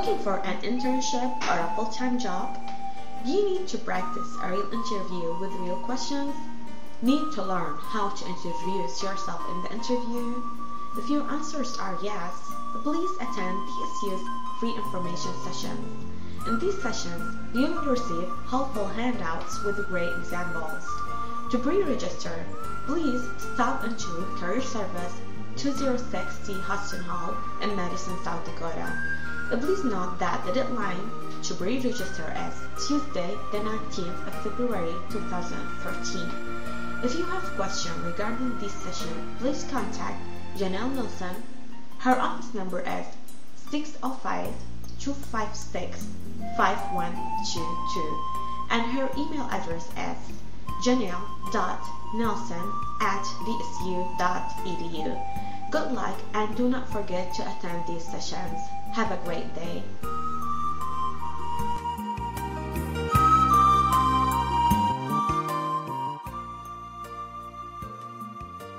for an internship or a full-time job? You need to practice a real interview with real questions? Need to learn how to introduce yourself in the interview? If your answers are yes, please attend DSU's free information sessions. In these sessions, you will receive helpful handouts with great examples. To pre-register, please stop into Career Service 206C Hudson Hall in Madison, South Dakota. Please note that the deadline to pre-register is Tuesday, the 19th of February 2013. If you have questions regarding this session, please contact Janelle Nelson. Her office number is 605-256-5122 and her email address is janelle.nelson at dsu.edu. Good luck and do not forget to attend these sessions. Have a great day.